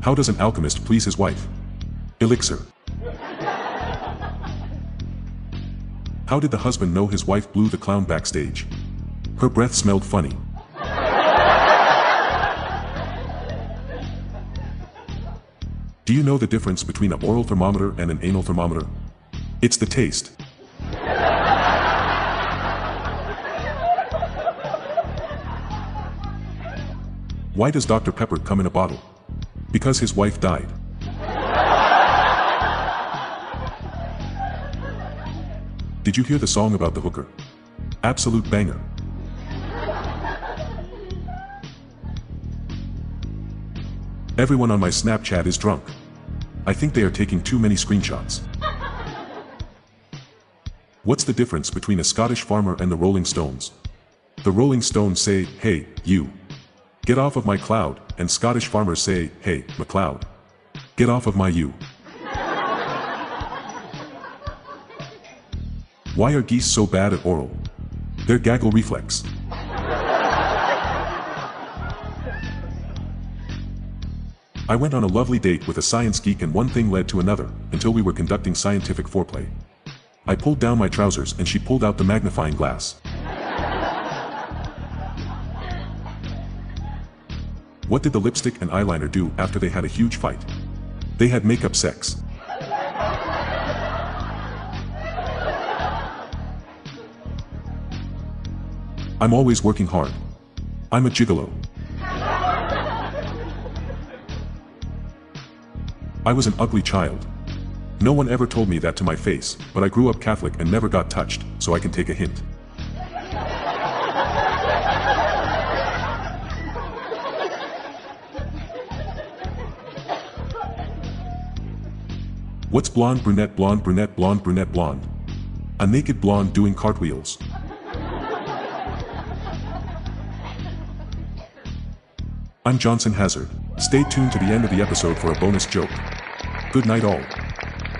How does an alchemist please his wife? Elixir. How did the husband know his wife blew the clown backstage? Her breath smelled funny. Do you know the difference between an oral thermometer and an anal thermometer? It's the taste. Why does Dr. Pepper come in a bottle? Because his wife died. Did you hear the song about the hooker? Absolute banger. Everyone on my Snapchat is drunk. I think they are taking too many screenshots. What's the difference between a Scottish farmer and the Rolling Stones? The Rolling Stones say, hey, you. Get off of my cloud, and Scottish farmers say, hey, McLeod. Get off of my ewe. Why are geese so bad at oral? Their gaggle reflex. I went on a lovely date with a science geek and one thing led to another, until we were conducting scientific foreplay. I pulled down my trousers and she pulled out the magnifying glass. What did the lipstick and eyeliner do after they had a huge fight? They had makeup sex. I'm always working hard. I'm a gigolo. I was an ugly child. No one ever told me that to my face, but I grew up Catholic and never got touched, so I can take a hint. What's blonde, brunette, blonde, brunette, blonde, brunette, blonde? A naked blonde doing cartwheels. I'm Johnson Hazard. Stay tuned to the end of the episode for a bonus joke. Good night all.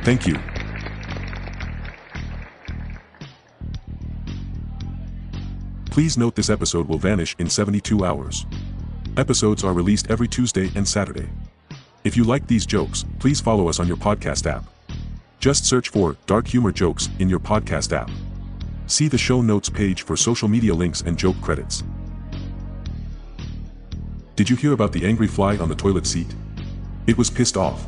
Thank you. Please note this episode will vanish in 72 hours. Episodes are released every Tuesday and Saturday. If you like these jokes, please follow us on your podcast app. Just search for Dark Humor Jokes in your podcast app. See the show notes page for social media links and joke credits. Did you hear about the angry fly on the toilet seat? It was pissed off.